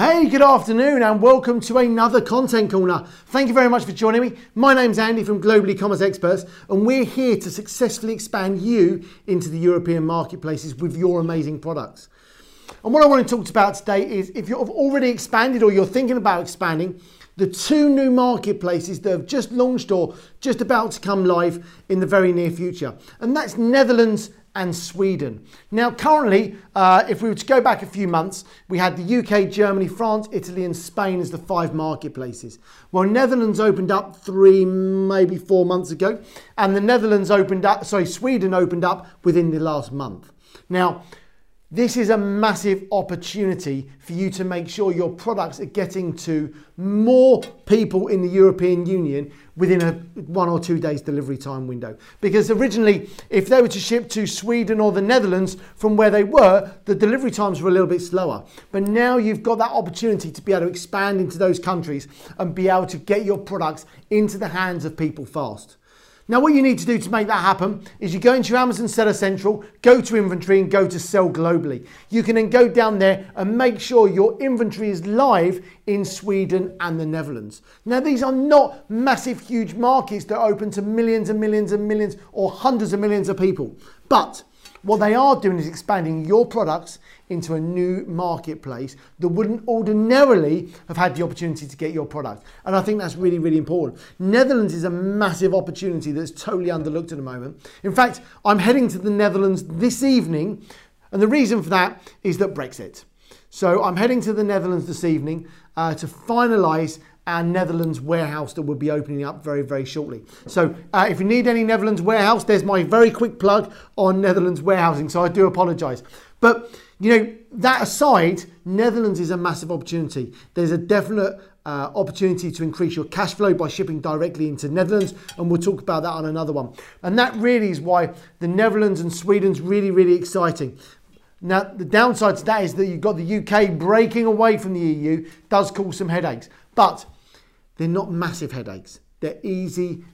Hey, good afternoon, and welcome to another Content Corner. Thank you very much for joining me. My name's Andy from Global E-Commerce Experts, and we're here to successfully expand you into the European marketplaces with your amazing products. And what I want to talk about today is if you've already expanded or you're thinking about expanding, the two new marketplaces that have just launched or just about to come live in the very near future. And that's Netherlands and Sweden. Now, currently, uh, if we were to go back a few months, we had the UK, Germany, France, Italy, and Spain as the five marketplaces. Well, Netherlands opened up three, maybe four months ago, and the Netherlands opened up, sorry, Sweden opened up within the last month. Now, this is a massive opportunity for you to make sure your products are getting to more people in the European Union within a one or two days delivery time window. Because originally, if they were to ship to Sweden or the Netherlands from where they were, the delivery times were a little bit slower. But now you've got that opportunity to be able to expand into those countries and be able to get your products into the hands of people fast. Now, what you need to do to make that happen is you go into Amazon Seller Central, go to inventory, and go to sell globally. You can then go down there and make sure your inventory is live in Sweden and the Netherlands. Now, these are not massive, huge markets that open to millions and millions and millions or hundreds of millions of people. But what they are doing is expanding your products into a new marketplace that wouldn't ordinarily have had the opportunity to get your product. And I think that's really, really important. Netherlands is a massive opportunity that's totally underlooked at the moment. In fact, I'm heading to the Netherlands this evening, and the reason for that is that Brexit. So I'm heading to the Netherlands this evening uh, to finalise our Netherlands warehouse that will be opening up very, very shortly. So uh, if you need any Netherlands warehouse, there's my very quick plug on Netherlands warehousing. So I do apologise. But, you know, that aside, Netherlands is a massive opportunity. There's a definite uh, opportunity to increase your cash flow by shipping directly into Netherlands, and we'll talk about that on another one. And that really is why the Netherlands and Sweden's really, really exciting. Now, the downside to that is that you've got the UK breaking away from the EU, does cause some headaches. But they're not massive headaches. They're easy,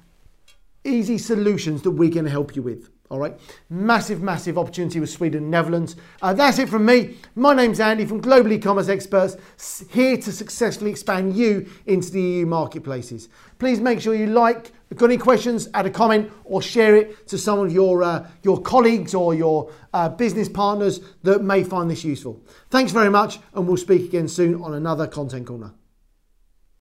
easy solutions that we're going to help you with. All right, massive, massive opportunity with Sweden and Netherlands. Uh, that's it from me. My name's Andy from Global E-Commerce Experts, here to successfully expand you into the EU marketplaces. Please make sure you like, got any questions, add a comment or share it to some of your, uh, your colleagues or your uh, business partners that may find this useful. Thanks very much, and we'll speak again soon on another Content Corner.